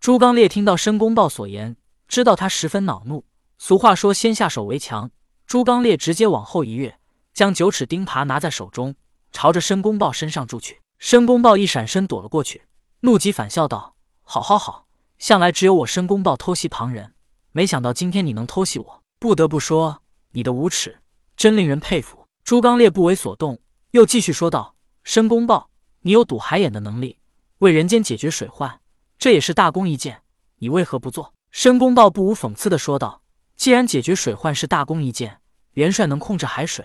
朱刚烈听到申公豹所言，知道他十分恼怒。俗话说：“先下手为强。”朱刚烈直接往后一跃，将九齿钉耙拿在手中，朝着申公豹身上住去。申公豹一闪身躲了过去，怒极反笑道：“好好好，向来只有我申公豹偷袭旁人，没想到今天你能偷袭我。不得不说，你的无耻真令人佩服。”朱刚烈不为所动，又继续说道：“申公豹，你有堵海眼的能力，为人间解决水患，这也是大功一件，你为何不做？”申公豹不无讽刺的说道：“既然解决水患是大功一件。”元帅能控制海水，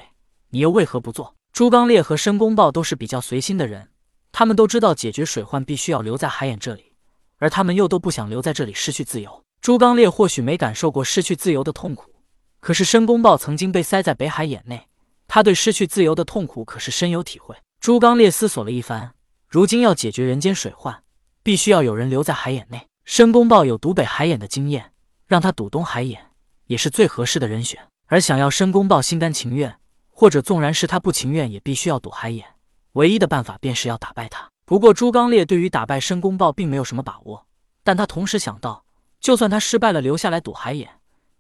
你又为何不做？朱刚烈和申公豹都是比较随心的人，他们都知道解决水患必须要留在海眼这里，而他们又都不想留在这里失去自由。朱刚烈或许没感受过失去自由的痛苦，可是申公豹曾经被塞在北海眼内，他对失去自由的痛苦可是深有体会。朱刚烈思索了一番，如今要解决人间水患，必须要有人留在海眼内。申公豹有堵北海眼的经验，让他堵东海眼也是最合适的人选。而想要申公豹心甘情愿，或者纵然是他不情愿，也必须要堵海眼。唯一的办法便是要打败他。不过朱刚烈对于打败申公豹并没有什么把握，但他同时想到，就算他失败了，留下来堵海眼，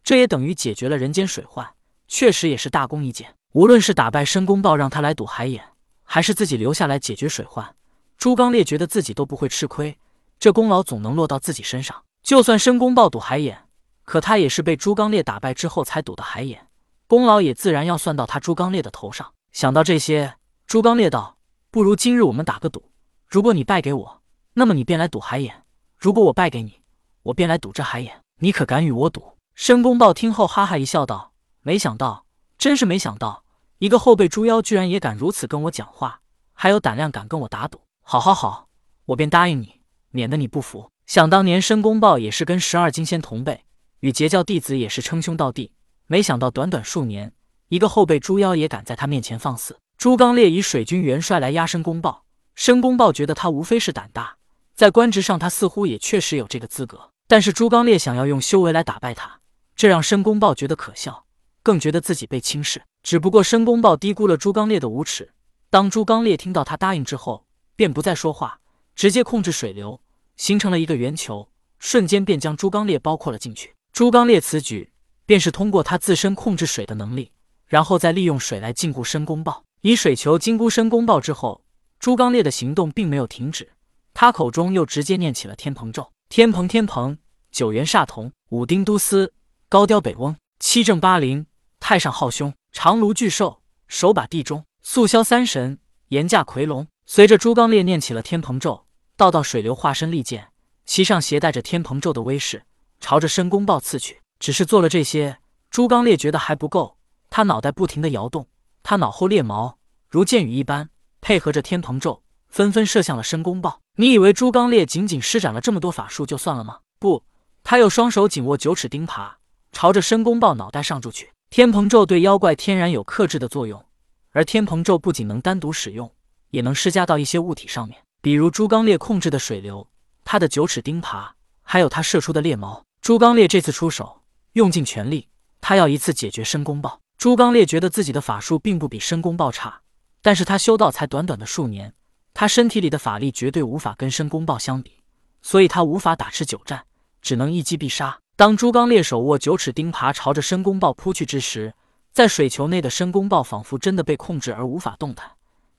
这也等于解决了人间水患，确实也是大功一件。无论是打败申公豹让他来堵海眼，还是自己留下来解决水患，朱刚烈觉得自己都不会吃亏，这功劳总能落到自己身上。就算申公豹赌海眼。可他也是被朱刚烈打败之后才赌的海眼，功劳也自然要算到他朱刚烈的头上。想到这些，朱刚烈道：“不如今日我们打个赌，如果你败给我，那么你便来赌海眼；如果我败给你，我便来赌这海眼。你可敢与我赌？”申公豹听后哈哈一笑，道：“没想到，真是没想到，一个后辈猪妖居然也敢如此跟我讲话，还有胆量敢跟我打赌。好，好，好，我便答应你，免得你不服。想当年申公豹也是跟十二金仙同辈。”与截教弟子也是称兄道弟，没想到短短数年，一个后辈猪妖也敢在他面前放肆。朱刚烈以水军元帅来压申公豹，申公豹觉得他无非是胆大，在官职上他似乎也确实有这个资格。但是朱刚烈想要用修为来打败他，这让申公豹觉得可笑，更觉得自己被轻视。只不过申公豹低估了朱刚烈的无耻。当朱刚烈听到他答应之后，便不再说话，直接控制水流，形成了一个圆球，瞬间便将朱刚烈包括了进去。朱刚烈此举便是通过他自身控制水的能力，然后再利用水来禁锢申公豹。以水球禁锢申公豹之后，朱刚烈的行动并没有停止，他口中又直接念起了天蓬咒：天蓬天蓬，九元煞童，五丁都司，高雕北翁，七正八灵，太上昊兄，长卢巨兽，手把地中，速消三神，严驾夔龙。随着朱刚烈念起了天蓬咒，道道水流化身利剑，其上携带着天蓬咒的威势。朝着申公豹刺去，只是做了这些，朱刚烈觉得还不够。他脑袋不停的摇动，他脑后裂毛如箭雨一般，配合着天蓬咒，纷纷射向了申公豹。你以为朱刚烈仅仅施展了这么多法术就算了吗？不，他又双手紧握九齿钉耙，朝着申公豹脑袋上住去。天蓬咒对妖怪天然有克制的作用，而天蓬咒不仅能单独使用，也能施加到一些物体上面，比如朱刚烈控制的水流，他的九齿钉耙。还有他射出的猎矛，朱刚烈这次出手用尽全力，他要一次解决申公豹。朱刚烈觉得自己的法术并不比申公豹差，但是他修道才短短的数年，他身体里的法力绝对无法跟申公豹相比，所以他无法打持久战，只能一击必杀。当朱刚烈手握九齿钉耙朝着申公豹扑去之时，在水球内的申公豹仿佛真的被控制而无法动弹，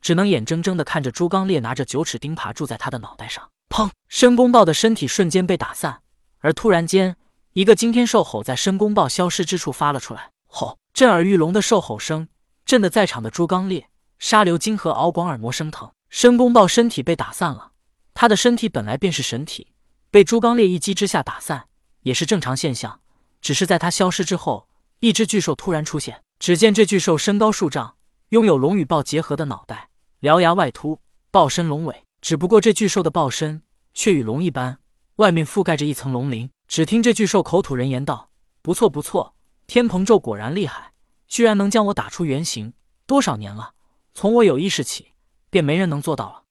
只能眼睁睁的看着朱刚烈拿着九齿钉耙住在他的脑袋上。砰！申公豹的身体瞬间被打散，而突然间，一个惊天兽吼在申公豹消失之处发了出来。吼！震耳欲聋的兽吼声，震得在场的朱刚烈、沙流金和敖广耳膜生疼。申公豹身体被打散了，他的身体本来便是神体，被朱刚烈一击之下打散，也是正常现象。只是在他消失之后，一只巨兽突然出现。只见这巨兽身高数丈，拥有龙与豹结合的脑袋，獠牙外凸，豹身龙尾。只不过这巨兽的豹身却与龙一般，外面覆盖着一层龙鳞。只听这巨兽口吐人言道：“不错不错，天蓬咒果然厉害，居然能将我打出原形。多少年了，从我有意识起，便没人能做到了。